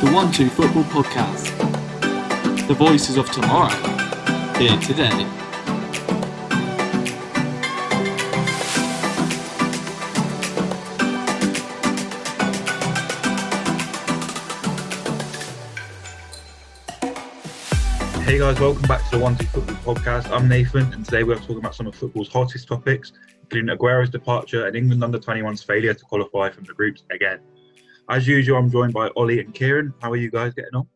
the One Two Football Podcast. The voices of tomorrow, here today. Hey guys, welcome back to the One Two Football Podcast. I'm Nathan, and today we're talking about some of football's hottest topics, including Aguero's departure and England under 21's failure to qualify from the groups again. As usual, I'm joined by Ollie and Kieran. How are you guys getting on?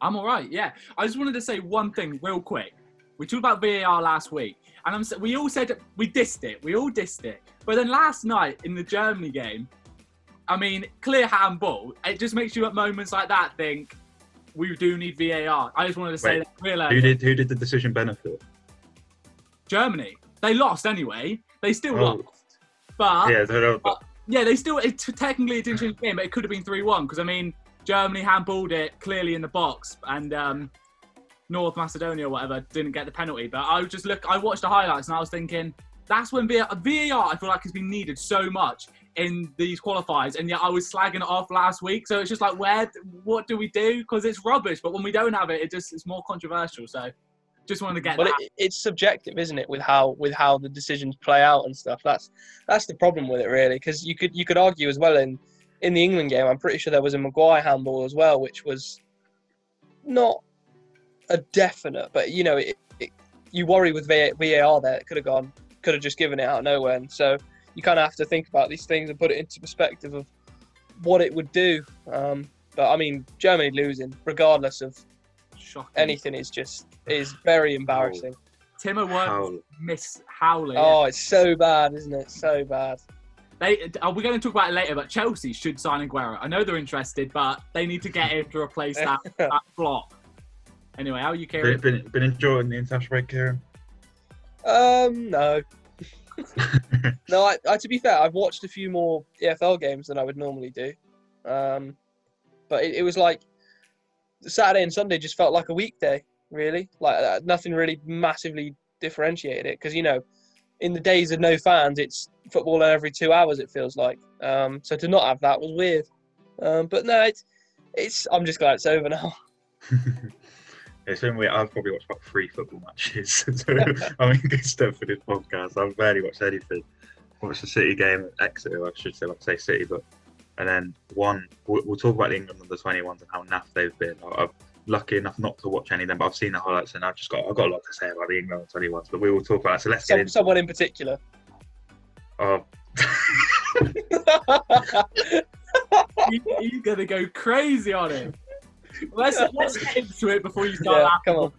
I'm all right. Yeah, I just wanted to say one thing real quick. We talked about VAR last week, and I'm we all said we dissed it. We all dissed it. But then last night in the Germany game, I mean, clear handball. It just makes you at moments like that think we do need VAR. I just wanted to say Wait, that Who did who did the decision benefit? Germany. They lost anyway. They still Oh. lost. But yeah, so, no, but yeah, they still it, technically it didn't change the game, but it could have been three one because I mean Germany handballed it clearly in the box, and um, North Macedonia or whatever didn't get the penalty. But I just look, I watched the highlights and I was thinking that's when VAR, VAR I feel like has been needed so much in these qualifiers, and yet I was slagging it off last week. So it's just like where, what do we do? Because it's rubbish, but when we don't have it, it just it's more controversial. So just wanted to get Well, that. it, it's subjective, isn't it, with how with how the decisions play out and stuff. That's that's the problem with it, really, because you could you could argue as well in in the England game. I'm pretty sure there was a Maguire handball as well, which was not a definite, but you know, it, it, you worry with VAR there. It could have gone, could have just given it out of nowhere, and so you kind of have to think about these things and put it into perspective of what it would do. Um, but I mean, Germany losing, regardless of Shocking. anything, is just is very embarrassing. Timo How- Werner miss howling. Oh, it's so bad, isn't it? So bad. They are we going to talk about it later, but Chelsea should sign Aguero. I know they're interested, but they need to get him to replace that, that flop. Anyway, how are you, been, Kieran? been, been enjoying the international break, Kieran? Um, no, no. I, I, to be fair, I've watched a few more EFL games than I would normally do. Um, but it, it was like Saturday and Sunday just felt like a weekday, really. Like uh, nothing really massively differentiated it because you know, in the days of no fans, it's football every two hours. It feels like. Um, so to not have that was weird. Um, but no, it's it's. I'm just glad it's over now. It's been weird. I've probably watched about three football matches. so, I mean, good stuff for this podcast. I've barely watched anything. Watched the City game at Exeter, I should say, like say City, but and then one. We'll, we'll talk about the England under 21s and how naff they've been. I- I'm lucky enough not to watch any of them, but I've seen the highlights and I've just got I've got a lot to say about the England under 21s. But we will talk about that. So let's get Some, into. someone in particular. Oh, He- He's going to go crazy on him. Let's, let's get into it before you start Yeah, come on.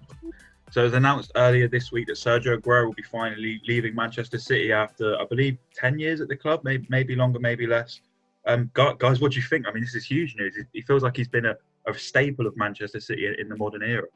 So it was announced earlier this week that Sergio Aguero will be finally leaving Manchester City after, I believe, 10 years at the club, maybe, maybe longer, maybe less. Um, guys, what do you think? I mean, this is huge news. He- feels like he's been a, a staple of Manchester City in, the modern era.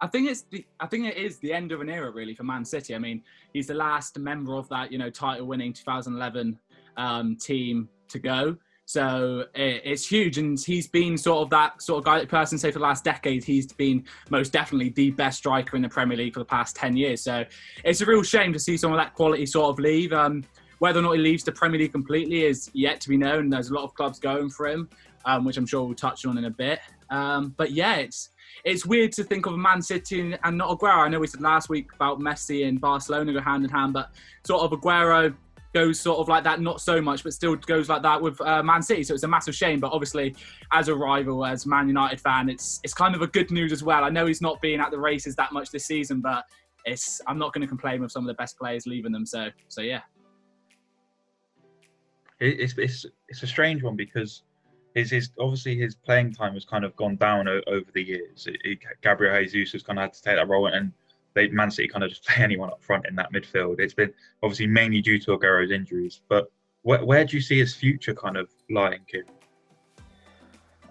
I think it's the I think it is the end of an era really for Man City. I mean, he's the last member of that you know title-winning 2011 um, team to go. So it, it's huge, and he's been sort of that sort of guy, person. Say for the last decade, he's been most definitely the best striker in the Premier League for the past 10 years. So it's a real shame to see some of that quality sort of leave. Um, whether or not he leaves the Premier League completely is yet to be known. There's a lot of clubs going for him, um, which I'm sure we'll touch on in a bit. Um, but yeah, it's it's weird to think of Man City and, not Aguero. I know we said last week about Messi and Barcelona go hand in hand, but sort of Aguero goes sort of like that, not so much, but still goes like that with uh, Man City. So it's a massive shame. But obviously, as a rival, as Man United fan, it's it's kind of a good news as well. I know he's not being at the races that much this season, but it's I'm not going to complain with some of the best players leaving them. So so yeah. It, it's, it's, it's a strange one because his, his obviously his playing time has kind of gone down o- over the years. It, it, Gabriel Jesus has kind of had to take that role, and they Man City kind of just play anyone up front in that midfield. It's been obviously mainly due to Aguero's injuries, but where, where do you see his future kind of lying?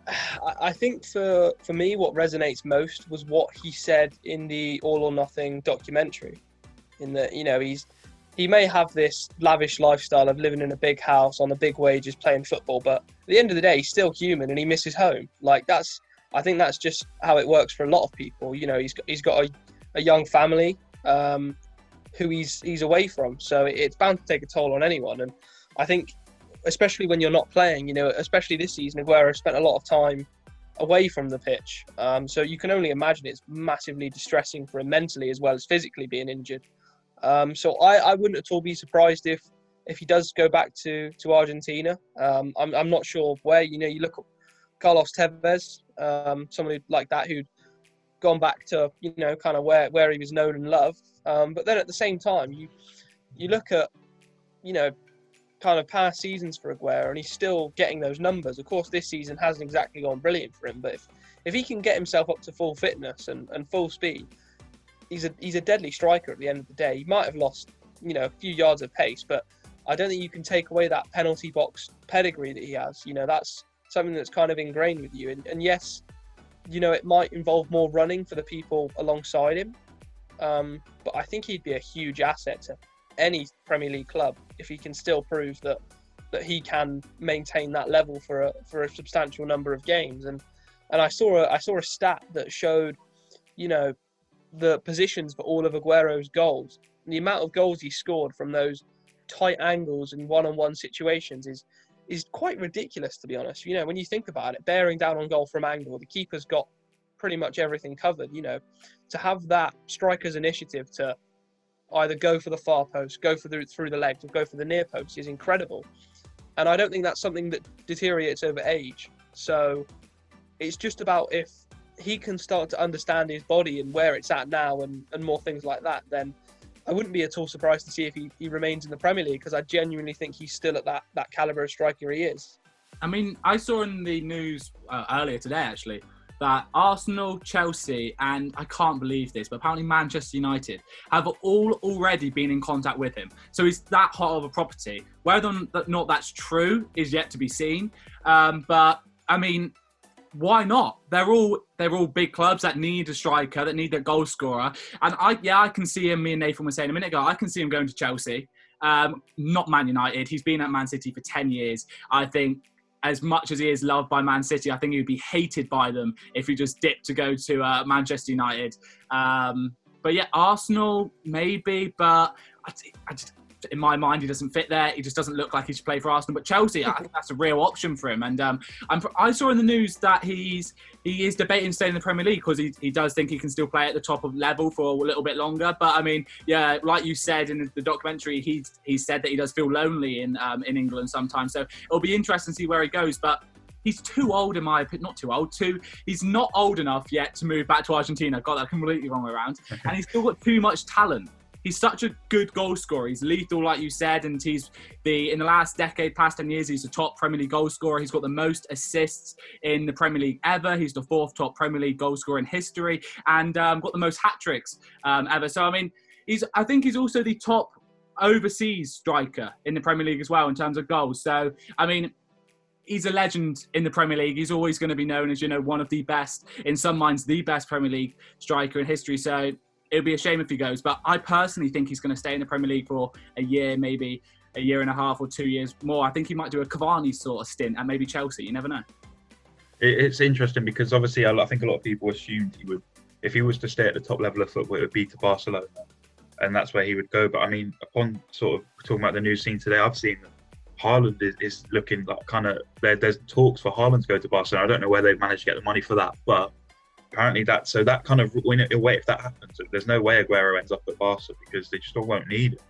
I- I think for for me, what resonates most was what he said in the All or Nothing documentary. In that, you know, he's he may have this lavish lifestyle of living in a big house on the big wages, playing football, but at the end of the day, he's still human and he misses home. Like that's, I think that's just how it works for a lot of people. You know, he's got, he's got a, a young family um, who he's he's away from, so it's bound to take a toll on anyone. And I think, especially when you're not playing, you know, especially this season, Aguero spent a lot of time away from the pitch. Um, so you can only imagine it's massively distressing for him mentally as well as physically being injured. Um, so I, I wouldn't at all be surprised if if he does go back to to Argentina. Um, I'm I'm not sure where. You know, you look at Carlos Tevez, um, somebody like that who'd gone back to you know kind of where where he was known and loved. Um, but then at the same time, you you look at you know kind of past seasons for Aguero, and he's still getting those numbers. Of course, this season hasn't exactly gone brilliant for him, but if if he can get himself up to full fitness and, and full speed, he's a he's a deadly striker at the end of the day. He might have lost you know a few yards of pace, but I don't think you can take away that penalty box pedigree that he has. You know that's something that's kind of ingrained with you. And, and yes, you know it might involve more running for the people alongside him, um, but I think he'd be a huge asset to any Premier League club if he can still prove that that he can maintain that level for a for a substantial number of games. And and I saw a, I saw a stat that showed, you know, the positions for all of Aguero's goals. And the amount of goals he scored from those tight angles and one-on-one situations is is quite ridiculous to be honest. You know, when you think about it, bearing down on goal from angle, the keeper's got pretty much everything covered. You know, to have that striker's initiative to either go for the far post, go for the through the legs, or go for the near post is incredible. And I don't think that's something that deteriorates over age. So it's just about if he can start to understand his body and where it's at now and, and more things like that, then I wouldn't be at all surprised to see if he, he remains in the Premier League because I genuinely think he's still at that, that caliber of striker he is. I mean, I saw in the news uh, earlier today actually that Arsenal, Chelsea, and I can't believe this, but apparently Manchester United have all already been in contact with him. So he's that hot of a property. Whether or not that's true is yet to be seen. Um, but I mean, why not? They're all they're all big clubs that need a striker, that need a goal scorer. And I yeah, I can see him. Me and Nathan were saying a minute ago, I can see him going to Chelsea. Um, not Man United. He's been at Man City for ten years. I think as much as he is loved by Man City, I think he would be hated by them if he just dipped to go to uh, Manchester United. Um, but yeah, Arsenal maybe, but I, I just, in my mind, he doesn't fit there. He just doesn't look like he should play for Arsenal. But Chelsea, I think that's a real option for him. And um, i saw in the news that he's he is debating staying in the Premier League because he, he does think he can still play at the top of level for a little bit longer. But I mean, yeah, like you said in the documentary, he's he said that he does feel lonely in um, in England sometimes. So it'll be interesting to see where he goes. But he's too old in my opinion. Not too old. Too he's not old enough yet to move back to Argentina. Got that completely wrong around. and he's still got too much talent he's such a good goal scorer. He's lethal, like you said, and he's the in the last decade, past ten years, he's the top Premier League goal scorer. He's got the most assists in the Premier League ever. He's the fourth top Premier League goal scorer in history, and um, got the most hat tricks um, ever. So I mean, he's I think he's also the top overseas striker in the Premier League as well in terms of goals. So I mean, he's a legend in the Premier League. He's always going to be known as, you know, one of the best, in some minds, the best Premier League striker in history. So it would be a shame if he goes. But I personally think he's going to stay in the Premier League for a year, maybe a year and a half or two years more. I think he might do a Cavani sort of stint at maybe Chelsea. You never know. It's interesting because obviously I think a lot of people assumed he would, if he was to stay at the top level of football, it would be to Barcelona, and that's where he would go. But I mean, upon sort of talking about the news scene today, I've seen Haaland is, is looking like kind of there, there's talks for Haaland to go to Barcelona. I don't know where they've managed to get the money for that, but apparently that so that kind of when it, way if that happens, there's no way Aguero ends up at Barca because they just won't need it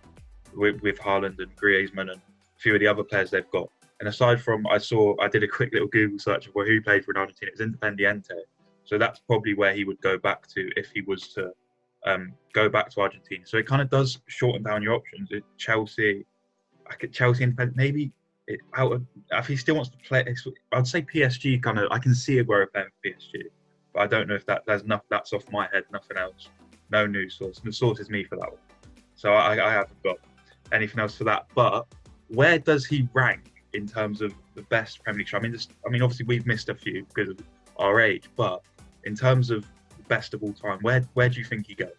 with, with Haaland and Griezmann and a few of the other players they've got. And aside from, I saw I did a quick little Google search of where who played for Argentina. It's Independiente, so that's probably where he would go back to if he was to um, go back to Argentina. So it kind of does shorten down your options. It, Chelsea, I could Chelsea Independent maybe. It, out of, if he still wants to play, I'd say PSG. Kind of, I can see Aguero playing for PSG but I don't know if that there's enough. That's off my head. Nothing else. No news source. The source is me for that one. So I, I haven't got anything else for that. But where does he rank in terms of the best Premier League? I mean, just, I mean, obviously we've missed a few because of our age, but in terms of best of all time, where where do you think he goes?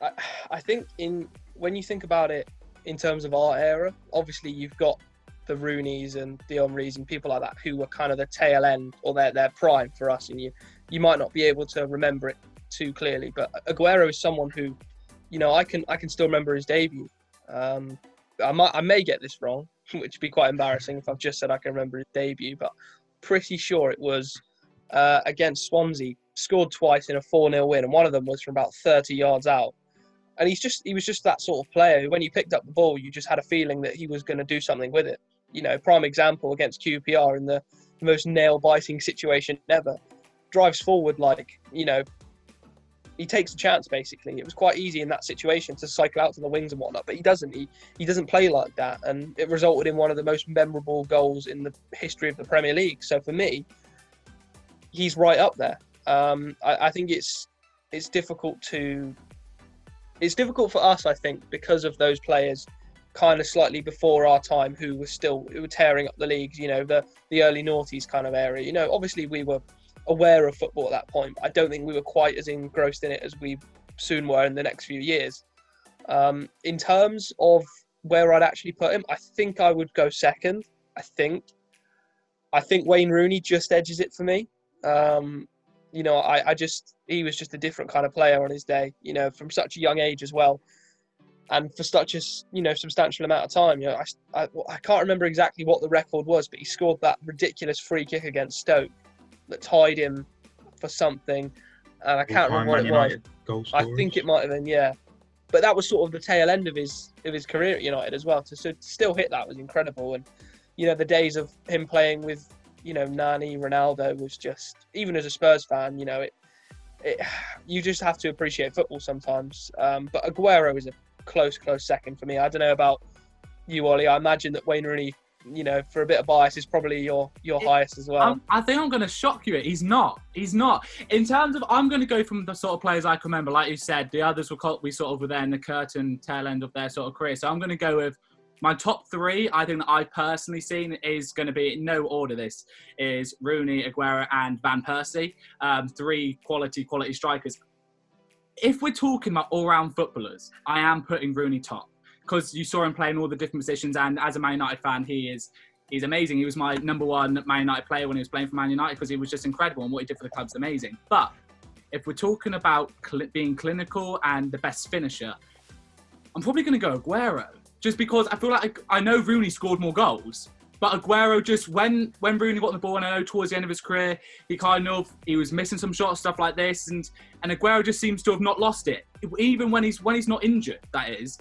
I, I think in when you think about it in terms of our era, obviously you've got the Rooneys and the Henrys and people like that who were kind of the tail end or their their prime for us, and you you might not be able to remember it too clearly. But Aguero is someone who, you know, I can I can still remember his debut. Um, I might I may get this wrong, which would be quite embarrassing if I've just said I can remember his debut, but pretty sure it was uh, against Swansea, scored twice in a 4 0 win, and one of them was from about 30 yards out. And he's just he was just that sort of player who, when you picked up the ball, you just had a feeling that he was going to do something with it. You know, prime example against QPR in the most nail biting situation ever. Drives forward like, you know, he takes a chance basically. It was quite easy in that situation to cycle out to the wings and whatnot, but he doesn't. He he doesn't play like that, and it resulted in one of the most memorable goals in the history of the Premier League. So for me, he's right up there. Um, I, I think it's it's difficult to it's difficult for us, I think, because of those players kind of slightly before our time who were still who were tearing up the leagues, you know, the the early noughties kind of area. You know, obviously we were aware of football at that point. I don't think we were quite as engrossed in it as we soon were in the next few years. Um, in terms of where I'd actually put him, I think I would go second. I think. I think Wayne Rooney just edges it for me. Um, you know, I, I just he was just a different kind of player on his day. You know, from such a young age as well, and for such a you know substantial amount of time. You know, I, I, I can't remember exactly what the record was, but he scored that ridiculous free kick against Stoke that tied him for something, and I can't remember what it United was. I think it might have been, yeah. But that was sort of the tail end of his of his career at United as well. To, so to still hit that was incredible, and you know the days of him playing with you know Nani, Ronaldo was just even as a Spurs fan, you know it. It, you just have to appreciate football sometimes. Um, but Aguero is a close, close second for me. I don't know about you, Ollie. I imagine that Wayne Rooney you know, for a bit of bias, is probably your your highest as well. I'm, i think I'm going to shock you. He's not. He's not. In terms of, I'm going to go from the sort of players I can remember. Like you said, the others were we sort of were there in the curtain tail end of their sort of career. So I'm going to go with my top three. I think that I've personally seen is going to be in no order. This is Rooney, Aguero, and Van Persie. Um, three quality quality strikers. If we're talking about all-round footballers, I am putting Rooney top because you saw him playing all the different positions. And as a Man United fan, he is he's amazing. He was my number one Man United player when he was playing for Man United because he was just incredible and what he did for the club's amazing. But if we're talking about cl- being clinical and the best finisher, I'm probably going to go Aguero just because I feel like I know Rooney scored more goals. But Aguero just when when Rooney got the ball, and I know towards the end of his career, he kind of he was missing some shots, stuff like this, and and Aguero just seems to have not lost it. Even when he's when he's not injured, that is,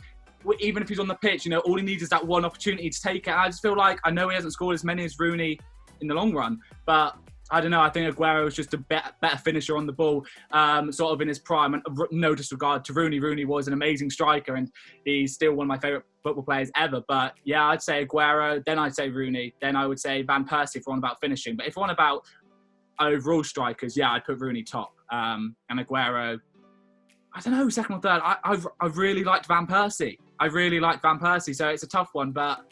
even if he's on the pitch, you know, all he needs is that one opportunity to take it. I just feel like I know he hasn't scored as many as Rooney in the long run, but I don't know. I think Aguero is just a better, better finisher on the ball, um, sort of in his prime. And no disregard to Rooney. Rooney was an amazing striker, and he's still one of my favourite football players ever. But yeah, I'd say Aguero. Then I'd say Rooney. Then I would say Van Persie for one about finishing. But if one about overall strikers, yeah, I'd put Rooney top. Um, and Aguero, I don't know, second or third. I, I've, I really liked Van Persie. I really like Van Persie, so it's a tough one, but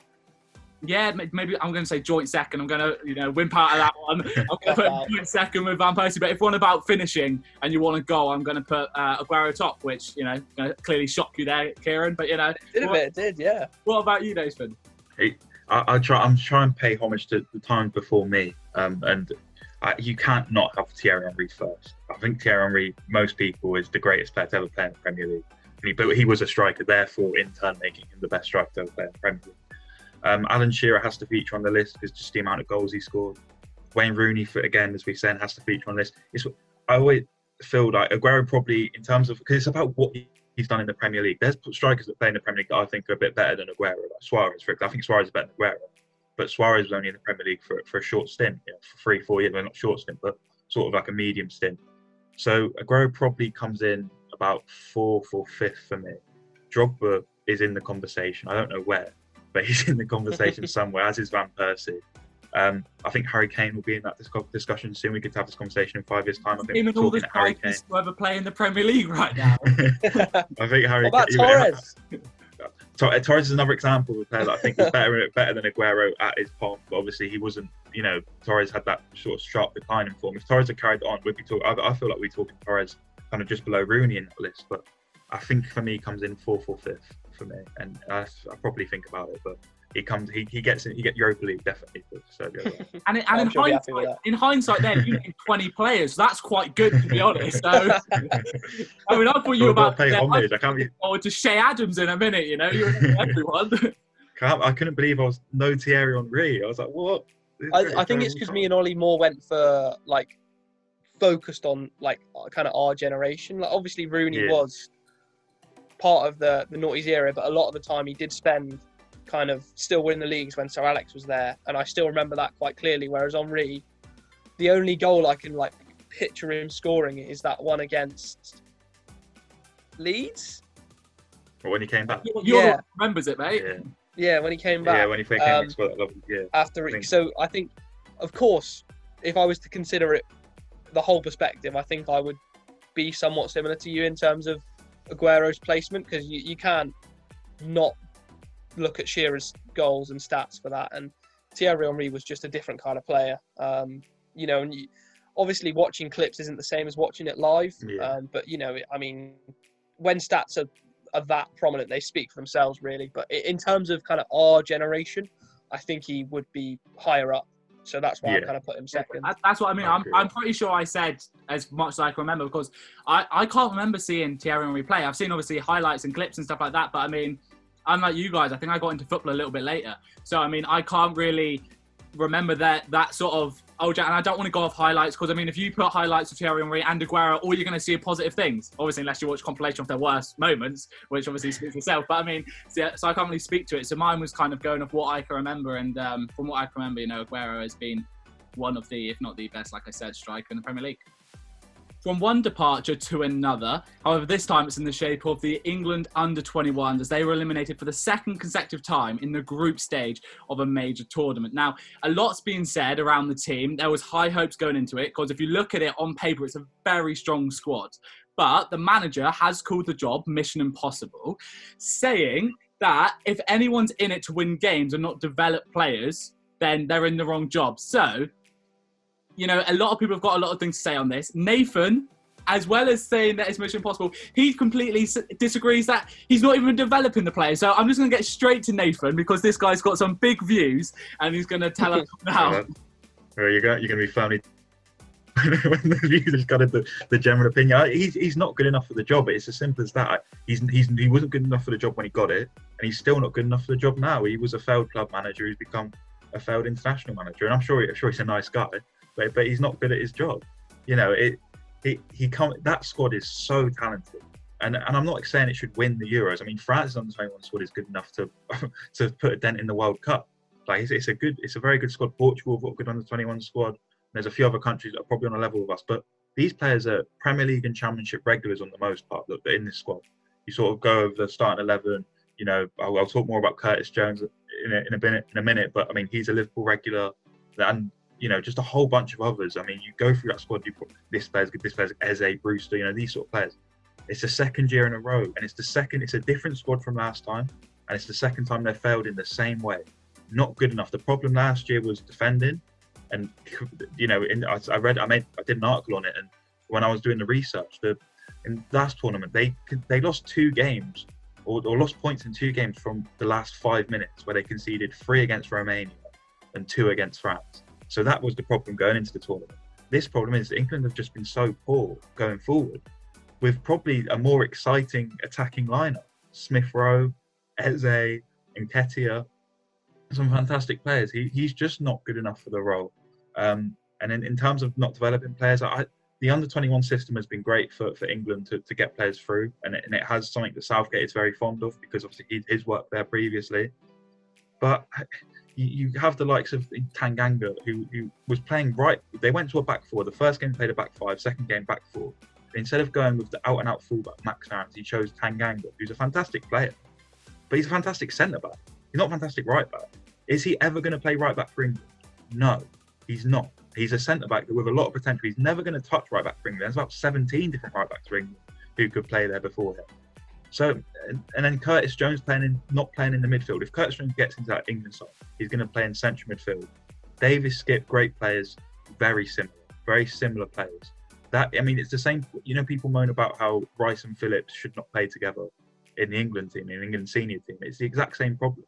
yeah, maybe I'm going to say joint second. I'm going to, you know, wimp out of that one. I'm going to put joint second with Van Persie. But if one about finishing and you want to go, I'm going to put uh, Aguero top, which you know clearly shock you there, Kieran. But you know, it did what, a bit, it did, yeah. What about you, Nathan? Hey, I, I try. I'm trying to pay homage to the time before me, um, and I, you can't not have Thierry Henry first. I think Thierry Henry, most people, is the greatest player to ever play in the Premier League but he was a striker, therefore, in turn, making him the best striker to ever play in the Premier League. Um, Alan Shearer has to feature on the list because just the amount of goals he scored. Wayne Rooney, for, again, as we said, has to feature on this. It's, I always feel like Aguero probably, in terms of, because it's about what he's done in the Premier League. There's strikers that play in the Premier League that I think are a bit better than Aguero, like Suarez, for example. I think Suarez is better than Aguero, but Suarez was only in the Premier League for, for a short stint, you know, for three, four years. Well, not short stint, but sort of like a medium stint. So Aguero probably comes in about fourth or fifth for me. Drogba is in the conversation. I don't know where, but he's in the conversation somewhere, as is Van Persie. Um, I think Harry Kane will be in that discussion soon. We could have this conversation in five years' time. I think Even all the Harry Kane. who ever play in the Premier League right now. I think Harry. What about Kane, Torres? Torres is another example of a player that I think is better better than Aguero at his pomp. But obviously, he wasn't. You know, Torres had that sort of sharp decline in form. If Torres had carried on, we'd be talking. I, I feel like we're talking Torres kind of just below Rooney in that list. But I think for me, comes in fourth or fifth for me, and I, I probably think about it, but. He comes. He, he gets. He get Europa League definitely. So and and in sure hindsight, in hindsight, then you need twenty players. That's quite good to be honest. So, I mean, I thought you were about to pay homage. I can't be forward to Che Adams in a minute. You know, you're everyone. I couldn't believe I was no Thierry Henry. I was like, what? I, I think it's because me and Ollie Moore went for like focused on like kind of our generation. Like obviously Rooney Yeah. was part of the the noughties era, but a lot of the time he did spend kind of still winning the leagues when Sir Alex was there, and I still remember that quite clearly. Whereas Henry, the only goal I can like picture him scoring is that one against Leeds. But when he came back, You're, you're Yeah. remembers it, mate. yeah, Yeah, when he came back. yeah, when he came um, back, he scored that lovely- yeah. after I it. think- So I think, of course, if I was to consider it the whole perspective, I think I would be somewhat similar to you in terms of Aguero's placement because you, you can't not look at Shearer's goals and stats for that. And Thierry Henry was just a different kind of player. Um, you know, and you, obviously watching clips isn't the same as watching it live. Yeah. Um, but you know, I mean, when stats are, are that prominent, they speak for themselves, really. But in terms of kind of our generation, I think he would be higher up. So that's why I kind of put him second. That- That's what I mean. I I'm. I'm pretty sure I said as much as I can remember because I, I can't remember seeing Thierry Henry play. I've seen obviously highlights and clips and stuff like that, but I mean, unlike you guys, I think I got into football a little bit later. So I mean, I can't really remember that that sort of oh, Jack, and I don't want to go off highlights because I mean, if you put highlights of Thierry Henry and Aguero, all you're going to see are positive things. Obviously, unless you watch compilation of their worst moments, which obviously speaks itself. But I mean, so, so I can't really speak to it. So mine was kind of going off what I can remember, and um, from what I can remember, you know, Aguero has been one of the, if not the best, like I said, striker in the Premier League. From one departure to another, however, this time it's in the shape of the England under 21s as they were eliminated for the second consecutive time in the group stage of a major tournament. Now, a lot's been said around the team. There was high hopes going into it because if you look at it on paper, it's a very strong squad. But the manager has called the job Mission Impossible, saying that if anyone's in it to win games and not develop players, then they're in the wrong job. So, you know, a lot of people have got a lot of things to say on this. Nathan, as well as saying that it's Mission Impossible, he completely s- disagrees that he's not even developing the player. So I'm just going to get straight to Nathan because this guy's got some big views and he's going to tell us now. Well, you're going, you're going to be firmly when the views is kind of the, the general opinion. He's, he's not good enough for the job. It's as simple as that. He's, he's he wasn't good enough for the job when he got it, and he's still not good enough for the job now. He was a failed club manager. He's become a failed international manager, and I'm sure I'm sure he's a nice guy, but but he's not good at his job. You know, it he he come that squad is so talented. And, and I'm not saying it should win the Euros. I mean, France's under 21 squad is good enough to to put a dent in the World Cup. Like it's, it's a good, it's a very good squad. Portugal got good under 21 squad. There's a few other countries that are probably on a level with us, but these players are Premier League and Championship regulars on the most part. They're in this squad. You sort of go over the starting eleven. You know, I'll, I'll talk more about Curtis Jones in a, in a minute. In a minute, but I mean, he's a Liverpool regular, and you know, just a whole bunch of others. I mean, you go through that squad. You put this player's good, this player's Eze, Brewster. You know, these sort of players. It's the second year in a row, and it's the second. It's a different squad from last time, and it's the second time they failed in the same way. Not good enough. The problem last year was defending, and you know, in, I, I read, I made, I did an article on it, and when I was doing the research, the in last tournament they they lost two games or, or lost points in two games from the last five minutes, where they conceded three against Romania and two against France. So that was the problem going into the tournament. This problem is England have just been so poor going forward, with probably a more exciting attacking lineup: Smith Rowe, Eze, and Nketiah some fantastic players. He, he's just not good enough for the role. Um, and in, in terms of not developing players, I, the under 21 system has been great for, for England to, to get players through. And it, and it has something that Southgate is very fond of because obviously he, his work there previously. But you, have the likes of Tanganga, who, who was playing right. They went to a back four. The first game played a back five, second game back four. Instead of going with the out and out fullback Max Aarons, he chose Tanganga, who's a fantastic player. But he's a fantastic centre back. He's not a fantastic right back. Is he ever going to play right back for England? No, he's not. He's a centre back with a lot of potential. He's never going to touch right back for England. There's about 17 different right backs for England who could play there before him. So, and, then Curtis Jones playing in, not playing in the midfield. If Curtis Jones gets into that England side, he's going to play in central midfield. Davies, Skip, great players, very similar, very similar players. That I mean, it's the same. You know, people moan about how Rice and Phillips should not play together in the England team, in England senior team. It's the exact same problem.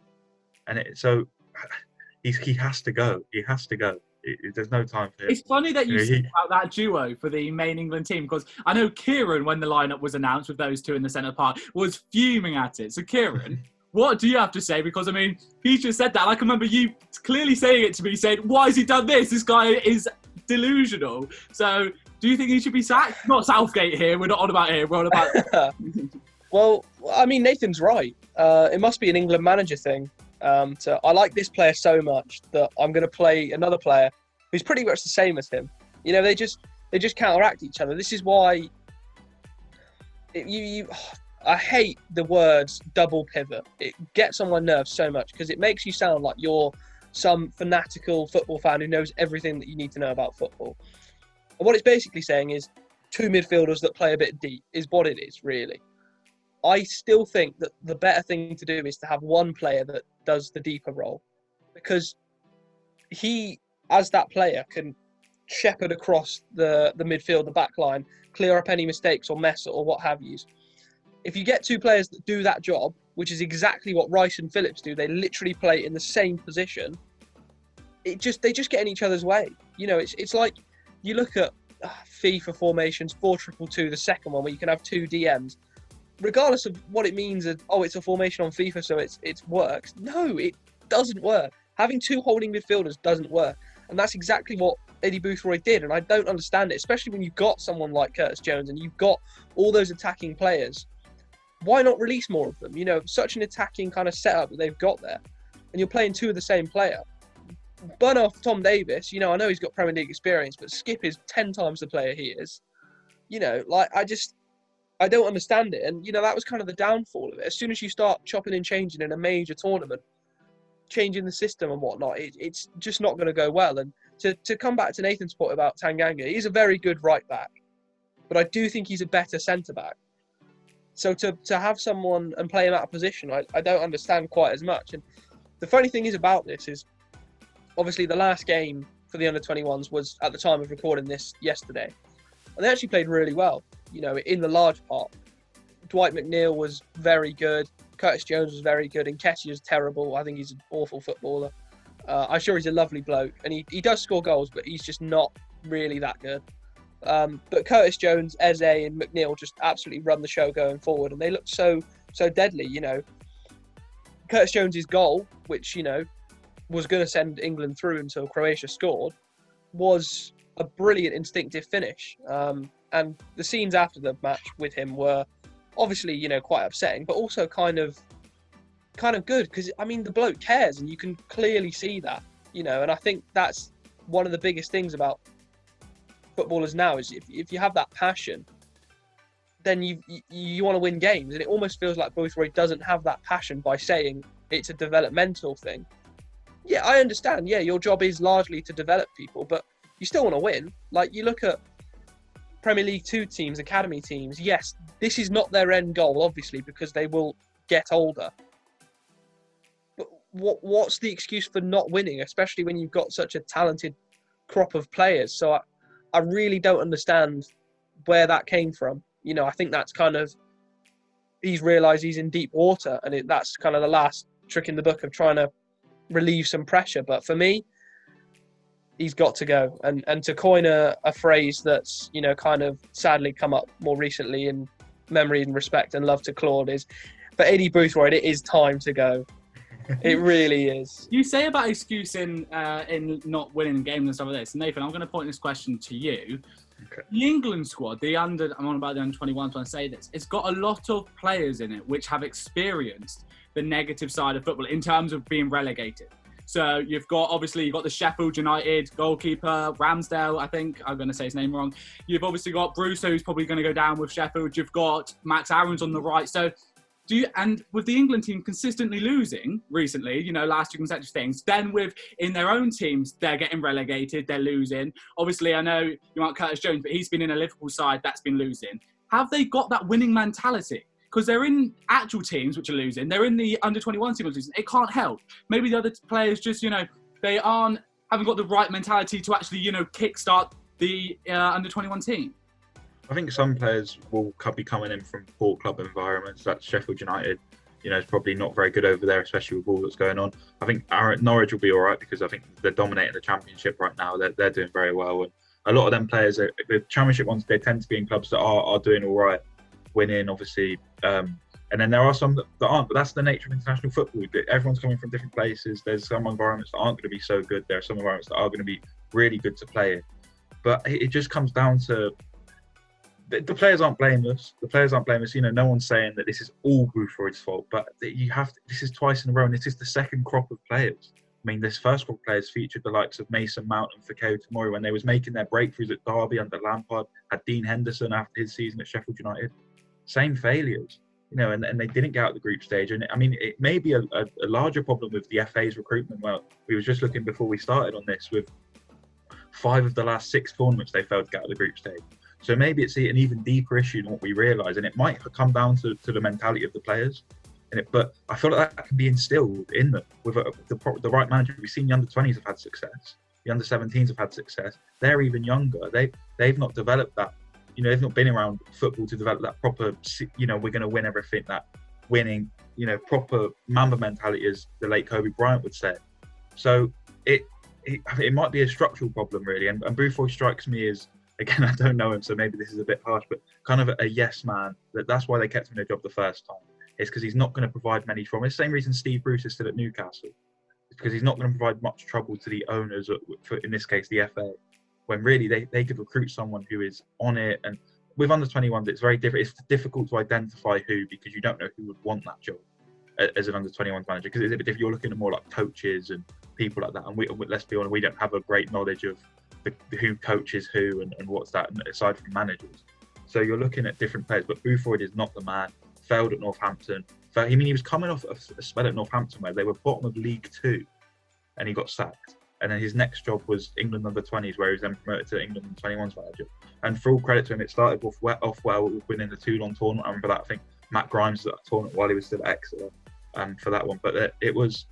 And it, so he's, he has to go. He has to go. It, it- there's no time for him. It's funny that you Yeah, said he- about that duo for the main England team because I know Kieran, when the lineup was announced with those two in the centre part, was fuming at it. So, Kieran, what do you have to say? Because I mean, he just said that. I can remember you clearly saying it to me, saying, "Why has he done this? This guy is delusional." So, Do you think he should be sacked? Not Southgate here. We're not on about here. We're on about. well, I mean, Nathan's right. Uh, it must be an England manager thing. Um, to, I like this player so much that I'm going to play another player who's pretty much the same as him. You know, they just they just counteract each other. This is why it, you, you I hate the words double pivot. It gets on my nerves so much because it makes you sound like you're some fanatical football fan who knows everything that you need to know about football. And what it's basically saying is two midfielders that play a bit deep is what it is, really. I still think that the better thing to do is to have one player that does the deeper role because he, as that player, can shepherd across the, the midfield, the back line, clear up any mistakes or mess or what have you. If you get two players that do that job, which is exactly what Rice and Phillips do, they literally play in the same position. It just they just get in each other's way. You know, it's it's like you look at uh, FIFA formations, four triple two, the second one where you can have two DMs, regardless of what it means. Of, oh, it's a formation on FIFA, so it's it works. No, it doesn't work. Having two holding midfielders doesn't work, and that's exactly what Eddie Boothroyd did, and I don't understand it, especially when you've got someone like Curtis Jones and you've got all those attacking players. Why not release more of them? You know, such an attacking kind of setup that they've got there, and you're playing two of the same player. Burn off Tom Davies. You know, I know he's got Premier League experience, but Skip is ten times the player he is. You know, like I just, I don't understand it, and you know that was kind of the downfall of it. As soon as you start chopping and changing in a major tournament, changing the system and whatnot, it, it's just not going to go well. And to, to come back to Nathan's point about Tanganga, he's a very good right back, but I do think he's a better centre back. So to, to have someone and play him out of position, I, I don't understand quite as much. And the funny thing is about this is obviously the last game for the under 21s was at the time of recording this yesterday. And they actually played really well, you know, in the large part. Dwight McNeil was very good. Curtis Jones was very good. And Nketiah is terrible. I think he's an awful footballer. Uh, I'm sure he's a lovely bloke, and he, he does score goals, but he's just not really that good. Um, but Curtis Jones, Eze, and McNeil just absolutely run the show going forward, and they look so so deadly. You know, Curtis Jones's goal, which you know was going to send England through until Croatia scored, was a brilliant instinctive finish. Um, and the scenes after the match with him were obviously you know quite upsetting, but also kind of kind of good because I mean the bloke cares and you can clearly see that, you know. And I think that's one of the biggest things about footballers now is if, if you have that passion, then you, you, you want to win games. And it almost feels like Boothroyd doesn't have that passion by saying it's a developmental thing. Yeah, I understand. Yeah, your job is largely to develop people, but you still want to win. Like you look at Premier League two teams, academy teams. Yes, this is not their end goal, obviously, because they will get older But what what's the excuse for not winning, especially when you've got such a talented crop of players? So I, I really don't understand where that came from. You know, I think that's kind of he's realised he's in deep water, and it, that's kind of the last trick in the book of trying to relieve some pressure. But for me, he's got to go. And and to coin a, a phrase that's you know kind of sadly come up more recently in memory and respect and love to Claude is, for Eddie Boothroyd, it is time to go it really is. You say about excuse in uh, in not winning games and stuff like this. Nathan, I'm going to point this question to you. Okay. The England squad, the under, I'm on about the under 21s when I say this, it's got a lot of players in it which have experienced the negative side of football in terms of being relegated. So you've got obviously you've got the Sheffield United goalkeeper Ramsdale. I think I'm going to say his name wrong. You've obviously got Bruce, who's probably going to go down with Sheffield. You've got Max Aarons on the right. So do you, and with the England team consistently losing recently, you know, last two consecutive things, then with in their own teams, they're getting relegated, they're losing. Obviously, I know you want Curtis Jones, but he's been in a Liverpool side that's been losing. Have they got that winning mentality? Because they're in actual teams which are losing, they're in the under 21 team which losing. It can't help. Maybe the other players just, you know, they aren't haven't got the right mentality to actually, you know, kickstart the uh, under 21 team. I think some players will be coming in from poor club environments. That's Sheffield United. You know, it's probably not very good over there, especially with all that's going on. I think Norwich will be all right because I think they're dominating the Championship right now. They're, they're doing very well, and a lot of them players, are, the Championship ones, they tend to be in clubs that are, are doing all right, winning, obviously. Um, and then there are some that, aren't, but that's the nature of international football. Everyone's coming from different places. There's some environments that aren't going to be so good. There are some environments that are going to be really good to play in. but it just comes down to the, the players aren't blameless. The players aren't blameless. You know, no one's saying that this is all Boothroyd's fault, but you have to, this is twice in a row, and this is the second crop of players. I mean, this first crop of players featured the likes of Mason Mount and Fikayo Tomori when they was making their breakthroughs at Derby under Lampard. Had Dean Henderson after his season at Sheffield United. Same failures, you know, and, and they didn't get out of the group stage. And I mean, it may be a, a, a larger problem with the FA's recruitment. Well, we was just looking before we started on this with five of the last six tournaments they failed to get out of the group stage. So maybe it's an even deeper issue than what we realise, and it might come down to, to the mentality of the players. And it, but I feel like that can be instilled in them with a, the, the right manager. We've seen the under 20s have had success, the under 17s have had success. They're even younger. They they've not developed that. You know, they've not been around football to develop that proper. You know, we're going to win everything. That winning. You know, proper Mamba mentality, as the late Kobe Bryant would say. So it it, it might be a structural problem really. And, and Boothroyd strikes me as again, I don't know him, so maybe this is a bit harsh, but kind of a, a yes man. That that's why they kept him in the job the first time. It's because he's not going to provide many the same reason Steve Bruce is still at Newcastle. It's because he's not going to provide much trouble to the owners, uh, at- for, in this case the FA. When really they, they could recruit someone who is on it. And with under 21s, it's very different. It's difficult to identify who because you don't know who would want that job as an under 21s manager. Because it's a bit different. You're looking at more like coaches and people like that. And we, let's be honest, we don't have a great knowledge of the, who coaches who and, and what's that aside from managers. So you're looking at different players, but Boothroyd is not the man. Failed at Northampton. I mean, he was coming off a spell at Northampton where they were bottom of League Two, and he got sacked. And then his next job was England under 20s, where he was then promoted to England under 21s manager. And for all credit to him, it started off well, off well winning the Toulon tournament. And for that, I think Matt Grimes tournament while he was still at Exeter um, for that one. But it, it was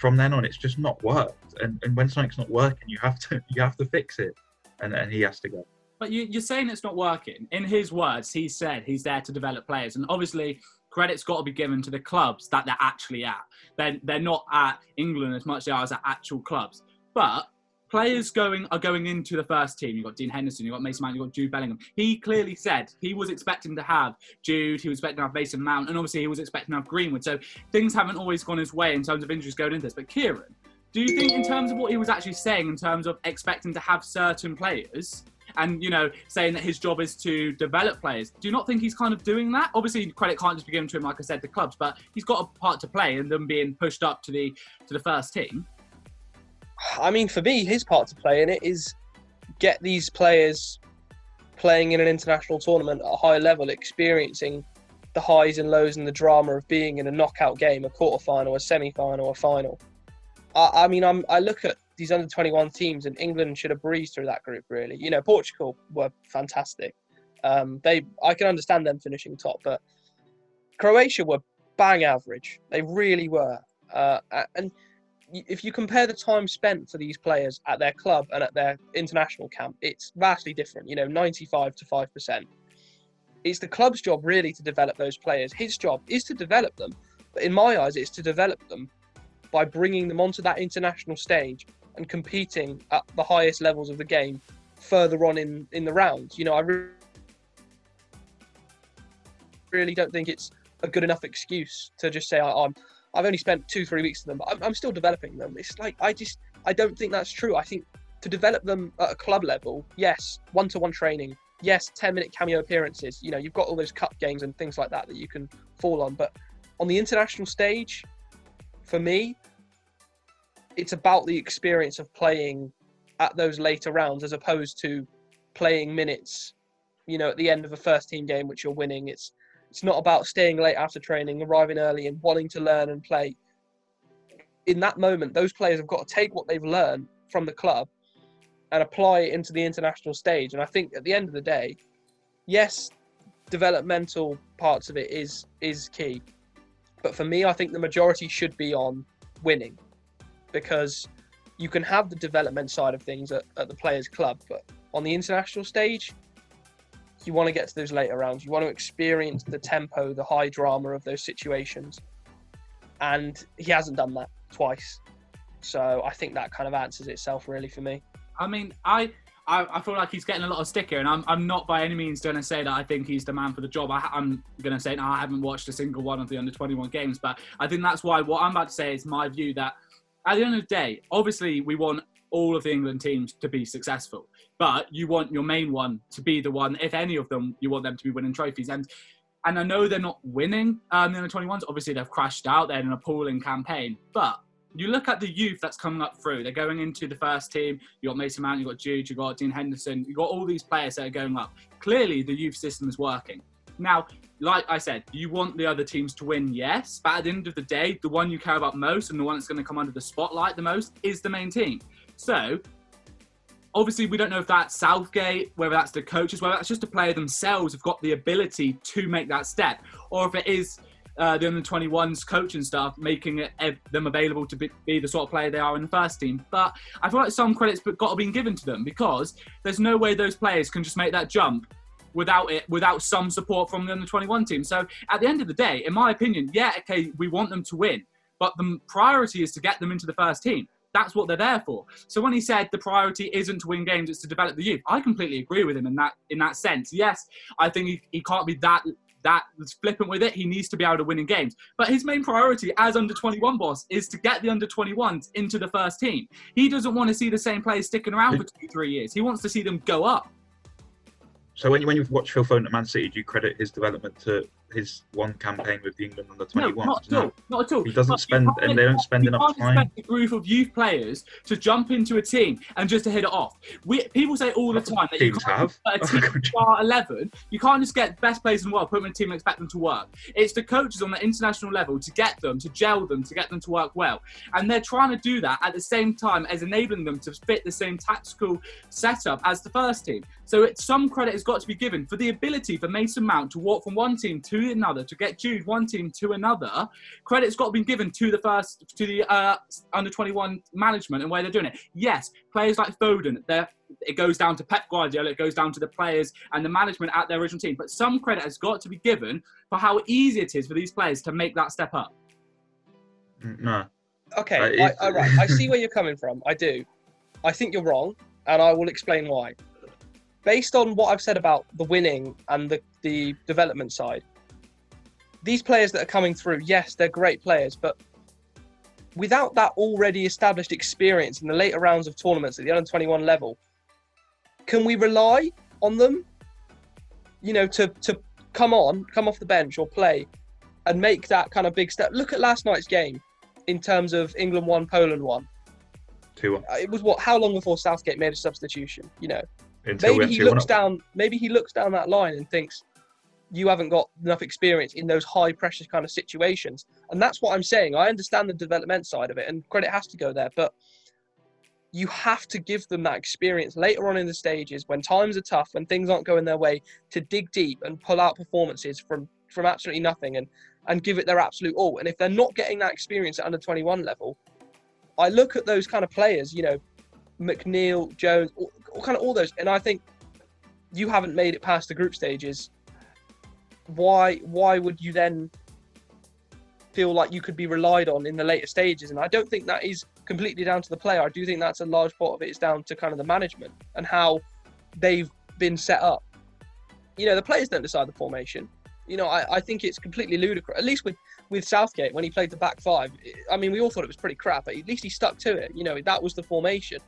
from then on, it's just not worked. And, and when something's not working, you have to you have to fix it. And, and he has to go. But you, you're saying it's not working. In his words, he said he's there to develop players, and obviously credit's got to be given to the clubs that they're actually at. They're they're not at England as much as they are as at actual clubs. But players going are going into the first team. You've got Dean Henderson, you've got Mason Mount, you've got Jude Bellingham. He clearly said he was expecting to have Jude, he was expecting to have Mason Mount, and obviously he was expecting to have Greenwood. So things haven't always gone his way in terms of injuries going into this. But Kieran, do you think in terms of what he was actually saying in terms of expecting to have certain players and you know saying that his job is to develop players do you not think he's kind of doing that obviously credit can't just be given to him like i said the clubs but he's got a part to play in them being pushed up to the to the first team I mean, for me, his part to play in it is get these players playing in an international tournament at a high level, experiencing the highs and lows and the drama of being in a knockout game, a quarterfinal, a semi-final, a final. I, I mean, I'm, I look at these under 21 teams, and England should have breezed through that group. Really, you know, Portugal were fantastic. Um, they, I can understand them finishing top, but Croatia were bang average. They really were. Uh, and if you compare the time spent for these players at their club and at their international camp, it's vastly different. You know, 95 to 5%. It's the club's job really to develop those players. His job is to develop them. But in my eyes, it's to develop them by bringing them onto that international stage and competing at the highest levels of the game further on in, in the round. You know, I re- really don't think it's a good enough excuse to just say, "I- I'm I've only spent two, three weeks with them, but I'm, I'm still developing them. It's like I just I don't think that's true. I think to develop them at a club level, yes, one-to-one training, yes, ten-minute cameo appearances. You know, you've got all those cup games and things like that that you can fall on. But on the international stage, for me, it's about the experience of playing at those later rounds as opposed to playing minutes. You know, at the end of a first-team game which you're winning, it's it's not about staying late after training, arriving early, and wanting to learn and play. In that moment, those players have got to take what they've learned from the club and apply it into the international stage. And I think at the end of the day, yes, developmental parts of it is is key. But for me, I think the majority should be on winning because you can have the development side of things at, at the players' club, but on the international stage, you want to get to those later rounds. You want to experience the tempo, the high drama of those situations. And he hasn't done that twice. So I think that kind of answers itself really for me. I mean, I, I, I feel like he's getting a lot of stick here, and I'm, I'm not by any means going to say that I think he's the man for the job. I, I'm going to say, no, I haven't watched a single one of the under 21 games, but I think that's why what I'm about to say is my view that at the end of the day, obviously we want all of the England teams to be successful. But you want your main one to be the one, if any of them, you want them to be winning trophies. And and I know they're not winning um, the under 21s. Obviously, they've crashed out. They're in a appalling campaign. But you look at the youth that's coming up through. They're going into the first team. You got Mason Mount, you got Jude, you got Dean Henderson. You got all these players that are going up. Clearly, the youth system is working. Now, like I said, you want the other teams to win, yes. But at the end of the day, the one you care about most and the one that's going to come under the spotlight the most is the main team. So obviously we don't know if that's Southgate, whether that's the coaches, whether that's just the player themselves have got the ability to make that step, or if it is uh, the under 21s coaching staff making it, eh, them available to be, be, the sort of player they are in the first team. But I feel like some credits got to be given to them because there's no way those players can just make that jump without it without some support from the under 21 team. So at the end of the day, in my opinion, yeah, okay, we want them to win, but the priority is to get them into the first team. That's what they're there for. So when he said the priority isn't to win games, it's to develop the youth, I completely agree with him in that in that sense. Yes, I think he, he can't be that that flippant with it. He needs to be able to win in games. But his main priority as under 21 boss is to get the under 21s into the first team. He doesn't want to see the same players sticking around for two, three years. He wants to see them go up. So when you when you watch Phil Foden at Man City, do you credit his development to his one campaign with the England under 21s? No, not at all. Not at all. He doesn't spend, and they don't spend enough time. expect a group of youth players to jump into a team and just to hit it off. We, people say all the time that Teams you can't have. a oh, team star 11. You can't just get best players in the world, put them in a team and expect them to work. It's the coaches on the international level to get them, to gel them, to get them to work well. And they're trying to do that at the same time as enabling them to fit the same tactical setup as the first team. So it's, some credit has got to be given for the ability for Mason Mount to walk from one team to another, to get Jude one team to another. Credit's got to be given to the first, to the uh, under 21 management and where they're doing it. Yes, players like Foden, they're it goes down to Pep Guardiola, it goes down to the players and the management at their original team. But some credit has got to be given for how easy it is for these players to make that step up. Mm, No. Okay, Right, I, if- all right. I see where you're coming from. I do. I think you're wrong, and I will explain why. Based on what I've said about the winning and the, the development side, these players that are coming through, yes, they're great players, but without that already established experience in the later rounds of tournaments at the under 21 level, can we rely on them? You know, to to come on, come off the bench or play, and make that kind of big step. Look at last night's game in terms of England one, Poland one. 2 1. Uh, It was what? How long before Southgate made a substitution? You know, Until maybe he 2 1 looks down. Maybe he looks down that line and thinks you haven't got enough experience in those high pressure kind of situations. And that's what I'm saying. I understand the development side of it, and credit has to go there, but you have to give them that experience later on in the stages when times are tough, when things aren't going their way, to dig deep and pull out performances from from absolutely nothing and and give it their absolute all. And if they're not getting that experience at under 21 level, I look at those kind of players, you know, McNeil, Jones, all, all kind of all those, and I think you haven't made it past the group stages. Why why would you then feel like you could be relied on in the later stages? And I don't think that is completely down to the player. I do think that's a large part of it is down to kind of the management and how they've been set up. You know, the players don't decide the formation. You know, I, I think it's completely ludicrous. At least with with Southgate when he played the back five. I mean, we all thought it was pretty crap, but at least he stuck to it. You know, that was the formation.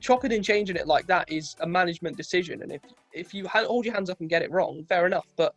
Chopping and changing it like that is a management decision, and if if you hold your hands up and get it wrong, fair enough. But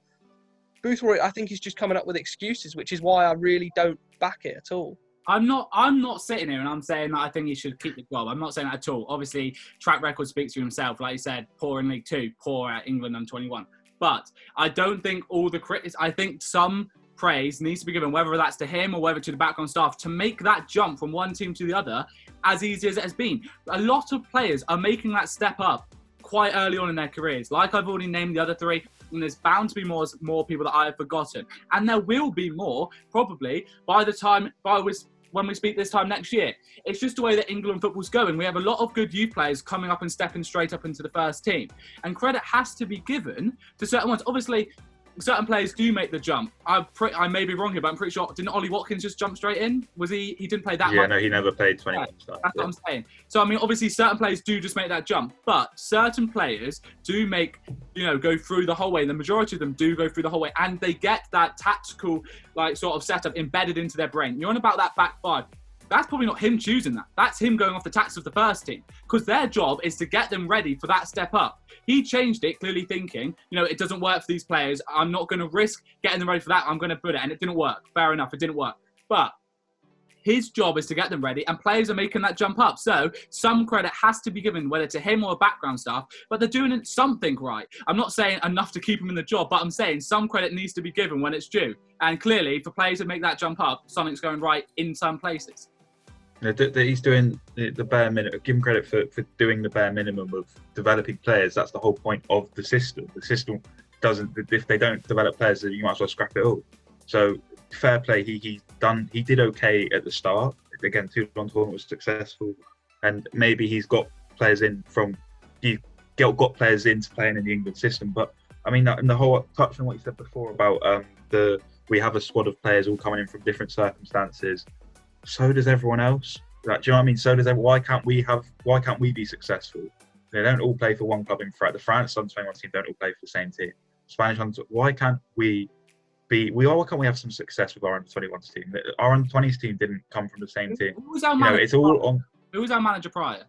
Boothroyd, I think, he's just coming up with excuses, which is why I really don't back it at all. I'm not. I'm not sitting here and I'm saying that I think he should keep the job. I'm not saying that at all. Obviously, track record speaks for himself. Like you said, poor in League Two, poor at England under 21. But I don't think all the critics. I think some praise needs to be given, whether that's to him or whether to the background staff, to make that jump from one team to the other as easy as it has been. A lot of players are making that step up quite early on in their careers. Like I've already named the other three, and there's bound to be more more people that I have forgotten, and there will be more probably by the time by when we speak this time next year. It's just the way that England football's going. We have a lot of good youth players coming up and stepping straight up into the first team, and credit has to be given to certain ones. Obviously. Certain players do make the jump. I pre- I may be wrong here, but I'm pretty sure didn't Ollie Watkins just jump straight in? Was he? He didn't play that Yeah, much. no, he never played 21 start. That's what I'm saying. So I mean, obviously, certain players do just make that jump, but certain players do make, you know, go through the whole way. The majority of them do go through the whole way, and they get that tactical, like, sort of setup embedded into their brain. You're on about that back five. That's probably not him choosing that. That's him going off the tax of the first team because their job is to get them ready for that step up. He changed it, clearly thinking, you know, it doesn't work for these players. I'm not going to risk getting them ready for that. I'm going to put it, and it didn't work. Fair enough, it didn't work. But his job is to get them ready, and players are making that jump up. So some credit has to be given, whether to him or background staff, but they're doing something right. I'm not saying enough to keep him in the job, but I'm saying some credit needs to be given when it's due. And clearly, for players to make that jump up, something's going right in some places. You know, that he's doing the, the bare minimum. Give him credit for, for doing the bare minimum of developing players. That's the whole point of the system. The system doesn't. If they don't develop players, you might as well scrap it all. So fair play. He he done. He did okay at the start. Again, Toulon tournament was successful, and maybe he's got players in from. He got players into playing in the England system. But I mean, and the whole touch on what you said before about um, the we have a squad of players all coming in from different circumstances so does everyone else. Like, do you know what I mean? So does everyone. Why can't we have? Why can't we be successful? They don't all play for one club in France. The France under 21 team don't all play for the same team. Spanish under. Why can't we be? We why can't we have some success with our under 21s team? Our under 20s team didn't come from the same team. Who was our You know, manager? it's all on Who was our manager prior?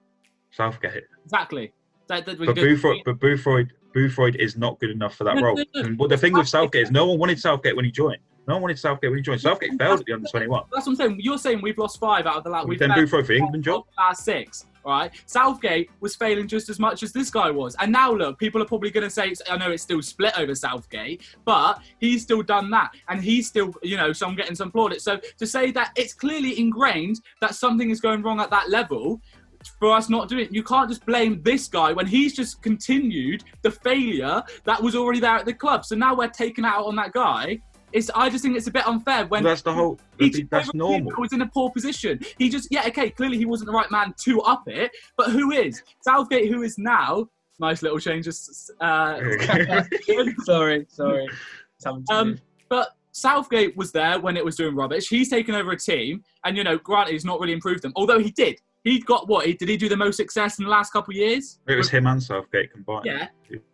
Southgate. Exactly. That, that But Boothroyd, but Boothroyd, Boothroyd is not good enough for that No, role. no, no. And what the thing with Southgate is, no one wanted Southgate when he joined. No one wanted Southgate when he joined. Southgate failed at the under 21. That's what I'm saying. You're saying we've lost five out of the last. We've Then Boothroyd for England job. last six. Right, Southgate was failing just as much as this guy was, and now look, people are probably going to say, I know it's still split over Southgate, but he's still done that, and he's still, you know, so I'm getting some plaudits. So to say that it's clearly ingrained that something is going wrong at that level. For us not doing it, you can't just blame this guy when he's just continued the failure that was already there at the club. So now we're taking out on that guy. It's, I just think it's a bit unfair when That's the whole. he That's took normal. He was in a poor position. He just, yeah, okay, clearly he wasn't the right man to up it, but who is? Southgate, who is now, nice little changes. Uh, sorry, sorry. It's having to um, but Southgate was there when it was doing rubbish. He's taken over a team, and, you know, granted, he's not really improved them, although he did. He got what? He, did he do the most success in the last couple of years? It was him and Southgate combined. Yeah.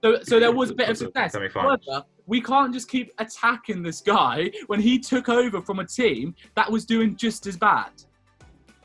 So, so there was a bit of success. However, we can't just keep attacking this guy when he took over from a team that was doing just as bad.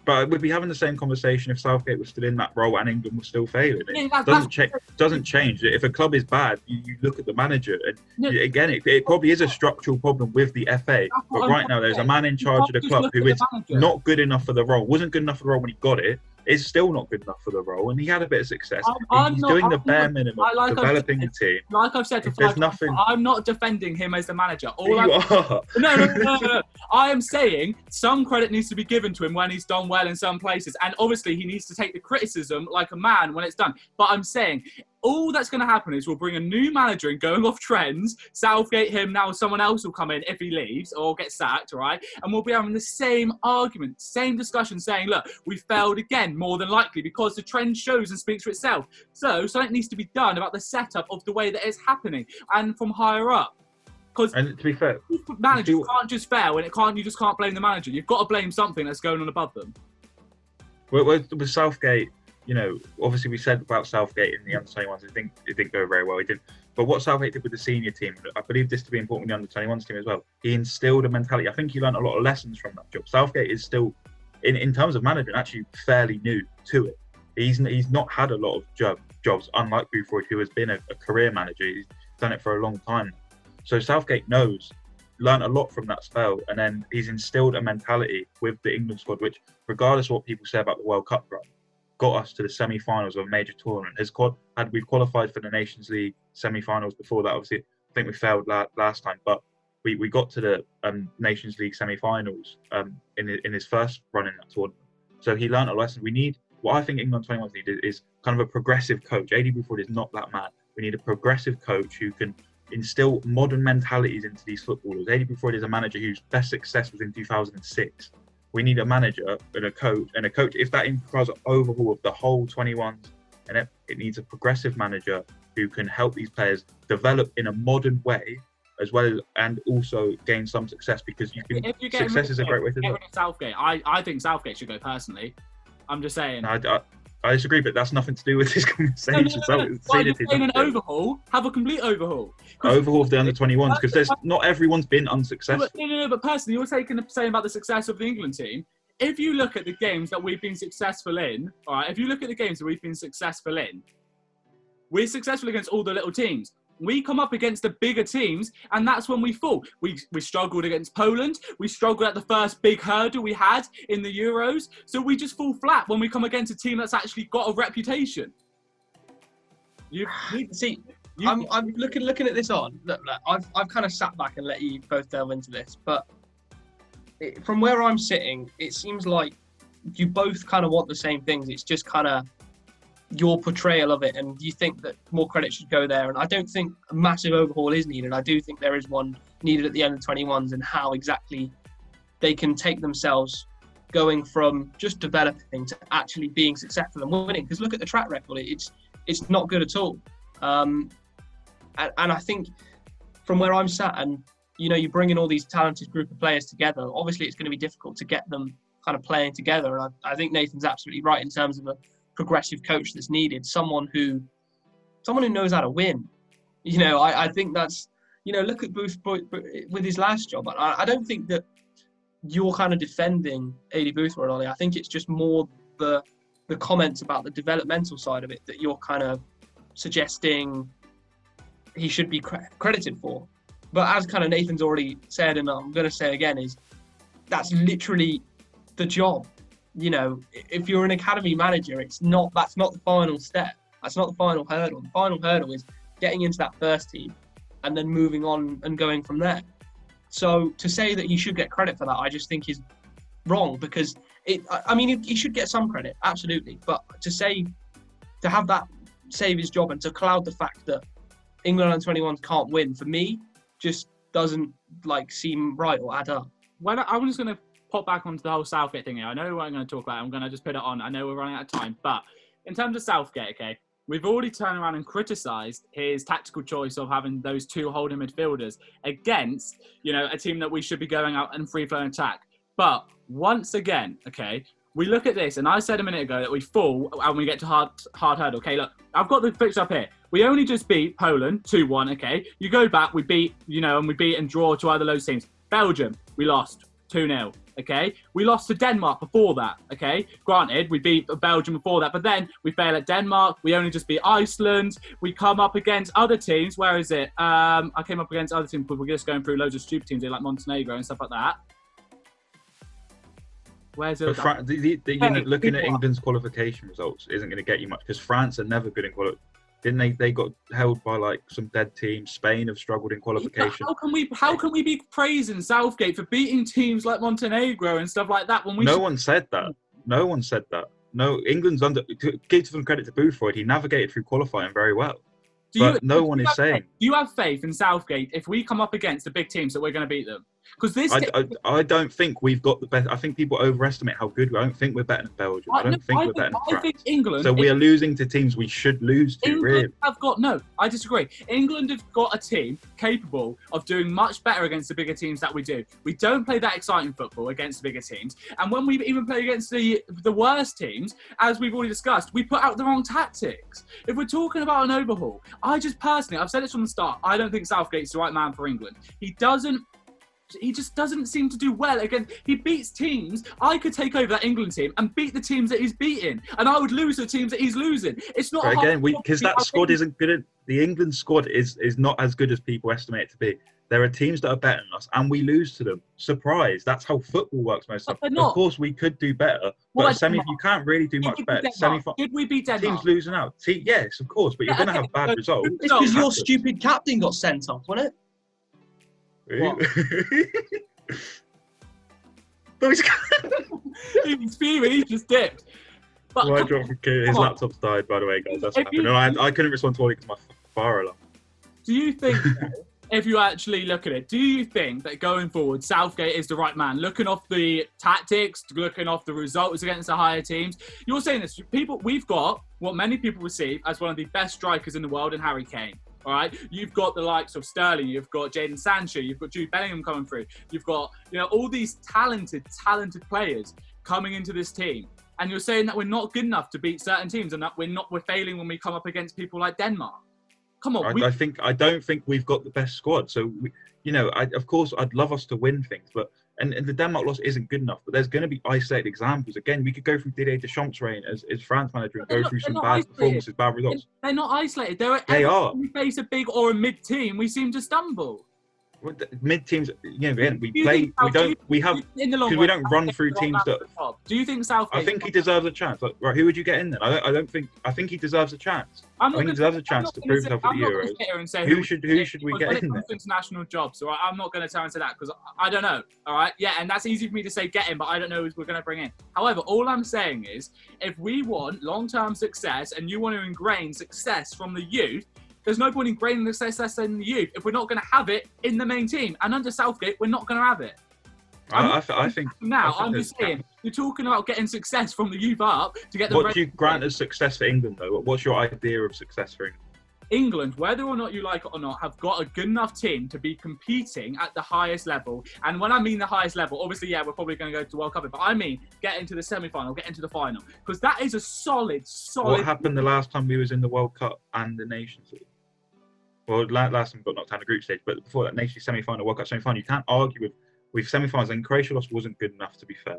But we'd be having the same conversation if Southgate was still in that role and England was still failing. It doesn't, cha- doesn't change. If a club is bad, you, you look at the manager. And No. you- again, it, it probably is a structural problem with the FA. But right now, there's a man in charge of the club who is the not good enough for the role. Wasn't good enough for the role when he got it. Is still not good enough for the role, and he had a bit of success. I'm- I'm He's not- doing the I'm bare not- minimum, like developing the said- team. like I've said If there's nothing- I'm not defending him as the manager. All you I'm, are. no, no, no, no, no. I am saying some credit needs to be given to him when he's done well in some places, and obviously he needs to take the criticism like a man when it's done. But I'm saying all that's going to happen is we'll bring a new manager and going off trends. Southgate him now, someone else will come in if he leaves or gets sacked, right? And we'll be having the same argument, same discussion, saying, look, we failed again, more than likely, because the trend shows and speaks for itself. So something needs to be done about the setup of the way that it's happening and from higher up. Because And to be fair, managers Do- can't just fail, and it can't. You just can't blame the manager. You've got to blame something that's going on above them. with, with, with Southgate, you know, obviously we said about Southgate in the under 21s, it didn't, it didn't go very well. He didn't. But what Southgate did with the senior team, I believe this to be important with the under 21s team as well. He instilled a mentality. I think he learned a lot of lessons from that job. Southgate is still, in, in terms of management, actually fairly new to it. He's he's not had a lot of job, jobs, unlike Boothroyd, who has been a, a career manager. He's done it for a long time. So Southgate knows, learned a lot from that spell, and then he's instilled a mentality with the England squad, which, regardless of what people say about the World Cup run, got us to the semi-finals of a major tournament. Has quad had we qualified for the Nations League semi-finals before that? Obviously, I think we failed la- last time, but we, we got to the um, Nations League semi-finals um, in in his first run in that tournament. So he learned a lesson. We need what I think England 21s need is, is kind of a progressive coach. Aidy Boothroyd is not that man. We need a progressive coach who can instill modern mentalities into these footballers. Aidy Boothroyd is a manager whose best success was in 2006. We need a manager and a coach, and a coach. If that implies an overhaul of the whole 21s, and it, it needs a progressive manager who can help these players develop in a modern way, as well as and also gain some success because you can. If you get Success is a great way to get rid of Southgate. I, I think Southgate should go personally. I'm just saying. I, I, I disagree, but that's nothing to do with this No, no, no, no, So no. it's Why seen you're it is an overhaul? Have a complete overhaul. overhaul of the under 21s because there's not everyone's been unsuccessful. no, no, no, but personally, you're taking saying about the success of the England team. if you look at the games that we've been successful in, all right, if you look at the games that we've been successful in, we're successful against all the little teams. We come up against the bigger teams, and that's when we fall. We, we struggled against Poland. We struggled at the first big hurdle we had in the Euros. So we just fall flat when we come against a team that's actually got a reputation. You, you, See, you, I'm, I'm looking looking at this on. Look, look, I've I've kind of sat back and let you both delve into this, but it, from where I'm sitting, it seems like you both kind of want the same things. It's just kind of your portrayal of it, and you think that more credit should go there. And I don't think a massive overhaul is needed. I do think there is one needed at the end of 21s, and how exactly they can take themselves going from just developing to actually being successful and winning. Because look at the track record; it's it's not good at all. Um, and, and I think from where I'm sat, and you know, you bring in all these talented group of players together. Obviously, it's going to be difficult to get them kind of playing together. And I, I think Nathan's absolutely right in terms of a progressive coach that's needed. Someone who, someone who knows how to win. You know, I, I think that's, you know, look at Booth with his last job. I, I don't think that you're kind of defending Aidy Boothroyd, Ollie. I think it's just more the the comments about the developmental side of it that you're kind of suggesting he should be cre- credited for. But as kind of Nathan's already said, and I'm going to say again, is that's literally the job. You know, if you're an academy manager, it's not that's not the final step. That's not the final hurdle. The final hurdle is getting into that first team and then moving on and going from there. So to say that he should get credit for that, I just think is wrong because it. I mean, he should get some credit, absolutely. But to say to have that save his job and to cloud the fact that England under 21s can't win for me just doesn't like seem right or add up. Well, I'm just going to pop back onto the whole Southgate thing here. I know what I'm going to talk about. I'm going to just put it on. I know we're running out of time, but in terms of Southgate, okay, we've already turned around and criticised his tactical choice of having those two holding midfielders against, you know, a team that we should be going out and free flowing attack. But once again, okay, we look at this, and I said a minute ago that we fall and we get to hard hard hurdle. Okay, look, I've got the fixture up here. We only just beat Poland 2 1. Okay. You go back, we beat, you know, and we beat and draw to other low teams. Belgium, we lost 2 0. Okay. We lost to Denmark before that. Okay. Granted, we beat Belgium before that, but then we fail at Denmark. We only just beat Iceland. We come up against other teams. Where is it? Um, I came up against other teams, but we're just going through loads of stupid teams like Montenegro and stuff like that. Where's it? Fra- the, the, the, you know, looking at England's qualification results isn't going to get you much because France are never good in quali- didn't they? They got held by like some dead teams. Spain have struggled in qualification. How can we? How can we be praising Southgate for beating teams like Montenegro and stuff like that when we? No should... one said that. No one said that. No, England's under. Give some credit to Boothroyd. He navigated through qualifying very well. Do but you, no one is saying. Faith? Do you have faith in Southgate if we come up against the big teams that we're going to beat them? Because this, I, I, I, don't think we've got the best. I think people overestimate how good. we I don't think we're better than Belgium. I, I don't no, think we're think, better than France. Think England. So we are losing to teams we should lose to. England really, have got no. I disagree. England have got a team capable of doing much better against the bigger teams that we do. We don't play that exciting football against the bigger teams, and when we even play against the the worst teams, as we've already discussed, we put out the wrong tactics. If we're talking about an overhaul, I just personally, I've said this from the start. I don't think Southgate's the right man for England. He doesn't he just doesn't seem to do well. Again, he beats teams. I could take over that England team and beat the teams that he's beating, and I would lose the teams that he's losing. It's not but again because that squad isn't good. the England squad is is not as good as people estimate it to be. There are teams that are better than us, and we lose to them. Surprise! That's how football works most of the time. Of course, we could do better, but well, semi you can't really do much better. Semi did we beat Denmark? Teams losing out. Te- yes, of course, but you're going to have bad results. It's because your stupid captain got sent off, wasn't it? What? he's fuming. He just dipped. But My his laptop's died, by the way, guys. That's happened. No, I, I couldn't respond to it because my fire alarm. Do you think, if you actually look at it, do you think that going forward, Southgate is the right man? Looking off the tactics, looking off the results against the higher teams. You're saying this. People, we've got what many people receive as one of the best strikers in the world in Harry Kane. All right, you've got the likes of Sterling, you've got Jadon Sancho, you've got Jude Bellingham coming through, you've got you know all these talented, talented players coming into this team, and you're saying that we're not good enough to beat certain teams, and that we're not we're failing when we come up against people like Denmark. Come on, I, we... I think I don't think we've got the best squad. So we, you know, I, of course, I'd love us to win things, but And, and the Denmark loss isn't good enough, but there's going to be isolated examples. Again, we could go through Didier Deschamps' reign as, as France manager and go not- through some bad isolated. performances, bad results. They're not isolated. They're They are. We face a big or a mid team. We seem to stumble. Mid teams, you know, again, we Do play, think we don't, we have. in the long because we don't run through teams that that- at the top. Do you think South? I think he deserves a chance. Like, right, who would you get in then? I don't, I don't think. I think he deserves a chance. I'm I think he gonna- deserves a chance to prove himself at the Euros. sit here and say Who should- who should we get in to international jobs, all right, I'm not going to turn to that because I don't know. All right, yeah, and that's easy for me to say get in, but I don't know who we're going to bring in. However, all I'm saying is, if we want long-term success and you want to ingrain success from the youth. There's no point in ingraining the success in the youth if we're not going to have it in the main team. And under Southgate, we're not going to have it. I, I, th- I think. Now, I I'm just saying, you're talking about getting success from the youth up to get them What do you grant as success for England, though? What's your idea of success for England? England, whether or not you like it or not, have got a good enough team to be competing at the highest level. And when I mean the highest level, obviously, yeah, we're probably going to go to World Cup, but I mean get into the semi-final, get into the final, because that is a solid, solid. What happened the last time we was in the World Cup and the Nations League? Well, last time we got knocked out of the group stage, but before that Nations semi-final, World Cup semi-final, you can't argue with with semi-finals. And Croatia loss wasn't good enough, to be fair.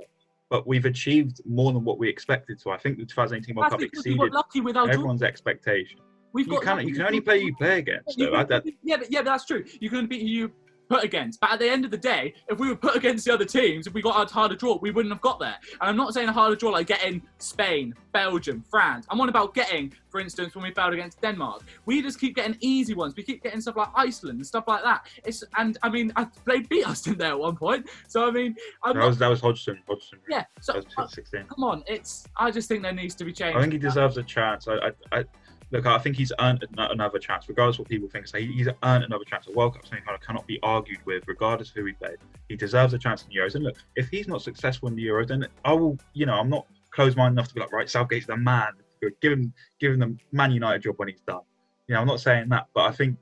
But we've achieved more than what we expected So I think the 2018 World That's Cup because we got exceeded lucky with our draw. everyone's expectation. We've You got can you can only play you play against. Though. Can- yeah, but yeah, but that's true. You can beat you put against. But at the end of the day, if we were put against the other teams, if we got a harder draw, we wouldn't have got there. And I'm not saying a harder draw like getting Spain, Belgium, France. I'm on about getting, for instance, when we failed against Denmark. We just keep getting easy ones. We keep getting stuff like Iceland and stuff like that. It's and I mean, I, they beat us in there at one point. So I mean, that was that was Hodgson. Hodgson. yeah. So uh, come on, it's. I just think there needs to be change. I think he deserves a chance. I, I, I look. I think he's earned another chance, regardless of what people think. So he's earned another chance. A World Cup semi-final cannot be argued with, regardless who he played. He deserves a chance in the Euros. And look, if he's not successful in the Euros, then I will. You know, I'm not closed-minded enough to be like, right, Southgate's the man. Give him, give him the Man United job when he's done. You know, I'm not saying that, but I think.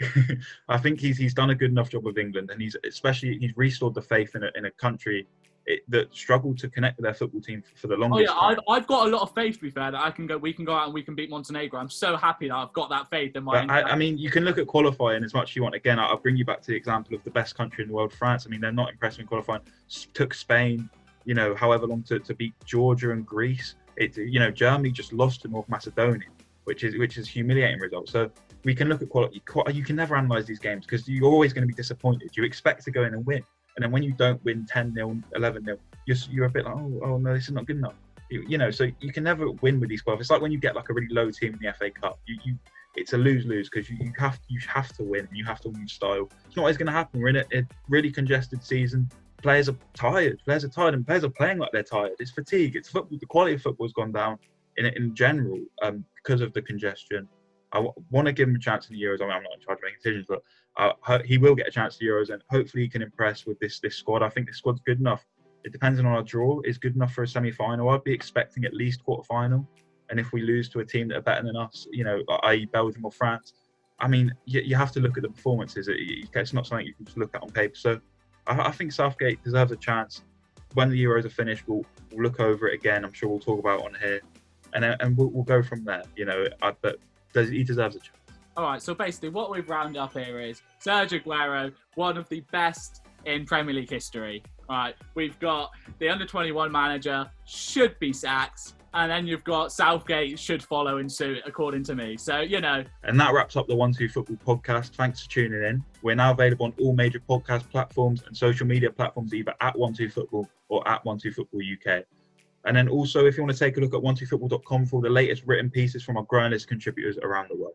I think he's he's done a good enough job with England, and he's especially he's restored the faith in a, in a country it, that struggle to connect with their football team for, for the Oh longest yeah, time. I've, I've got a lot of faith. To be fair, that I can go. We can go out and we can beat Montenegro. I'm so happy that I've got that faith in my. I, I mean, you can look at qualifying as much as you want. Again, I'll bring you back to the example of the best country in the world, France. I mean, they're not impressive in qualifying. Took Spain, you know, however long to, to beat Georgia and Greece. It, you know, Germany just lost to North Macedonia, which is which is humiliating result. So we can look at quality. You can never analyze these games because you're always going to be disappointed. You expect to go in and win, and then when you don't win 10 0 11 0 you're, a bit like, oh, oh no, this is not good enough. You, you know, so you can never win with these qualifiers. It's like when you get like a really low team in the FA Cup. You, you it's a lose lose because you, you have you have to win. And you have to win style. It's not always going to happen. We're in a, a really congested season. Players are tired. Players are tired, and players are playing like they're tired. It's fatigue. It's football. The quality of football has gone down in in general um, because of the congestion. I w- want to give him a chance in the Euros. I mean, I'm not in charge of making decisions, but uh, he will get a chance the Euros, and hopefully he can impress with this this squad. I think this squad's good enough. It depends on our draw. Is good enough for a semi-final. I'd be expecting at least quarter-final, and if we lose to a team that are better than us, you know, i.e. Belgium or France, I mean, you, you have to look at the performances. It- It's not something you can just look at on paper. So I, I think Southgate deserves a chance. When the Euros are finished, we'll, we'll look over it again. I'm sure we'll talk about it on here, and and we'll, we'll go from there. You know, I, but does he deserves a chance? All right, so basically, what we've rounded up here is Sergio Aguero, one of the best in Premier League history. All right, we've got the under 21 manager, should be sacked, and then you've got Southgate, should follow in suit, according to me. So, you know, And that wraps up the One Two Football podcast. Thanks for tuning in. We're now available on all major podcast platforms and social media platforms, either at One Two Football or at One Two Football UK. And then also, if you want to take a look at one2football.com for the latest written pieces from our growing list contributors around the world.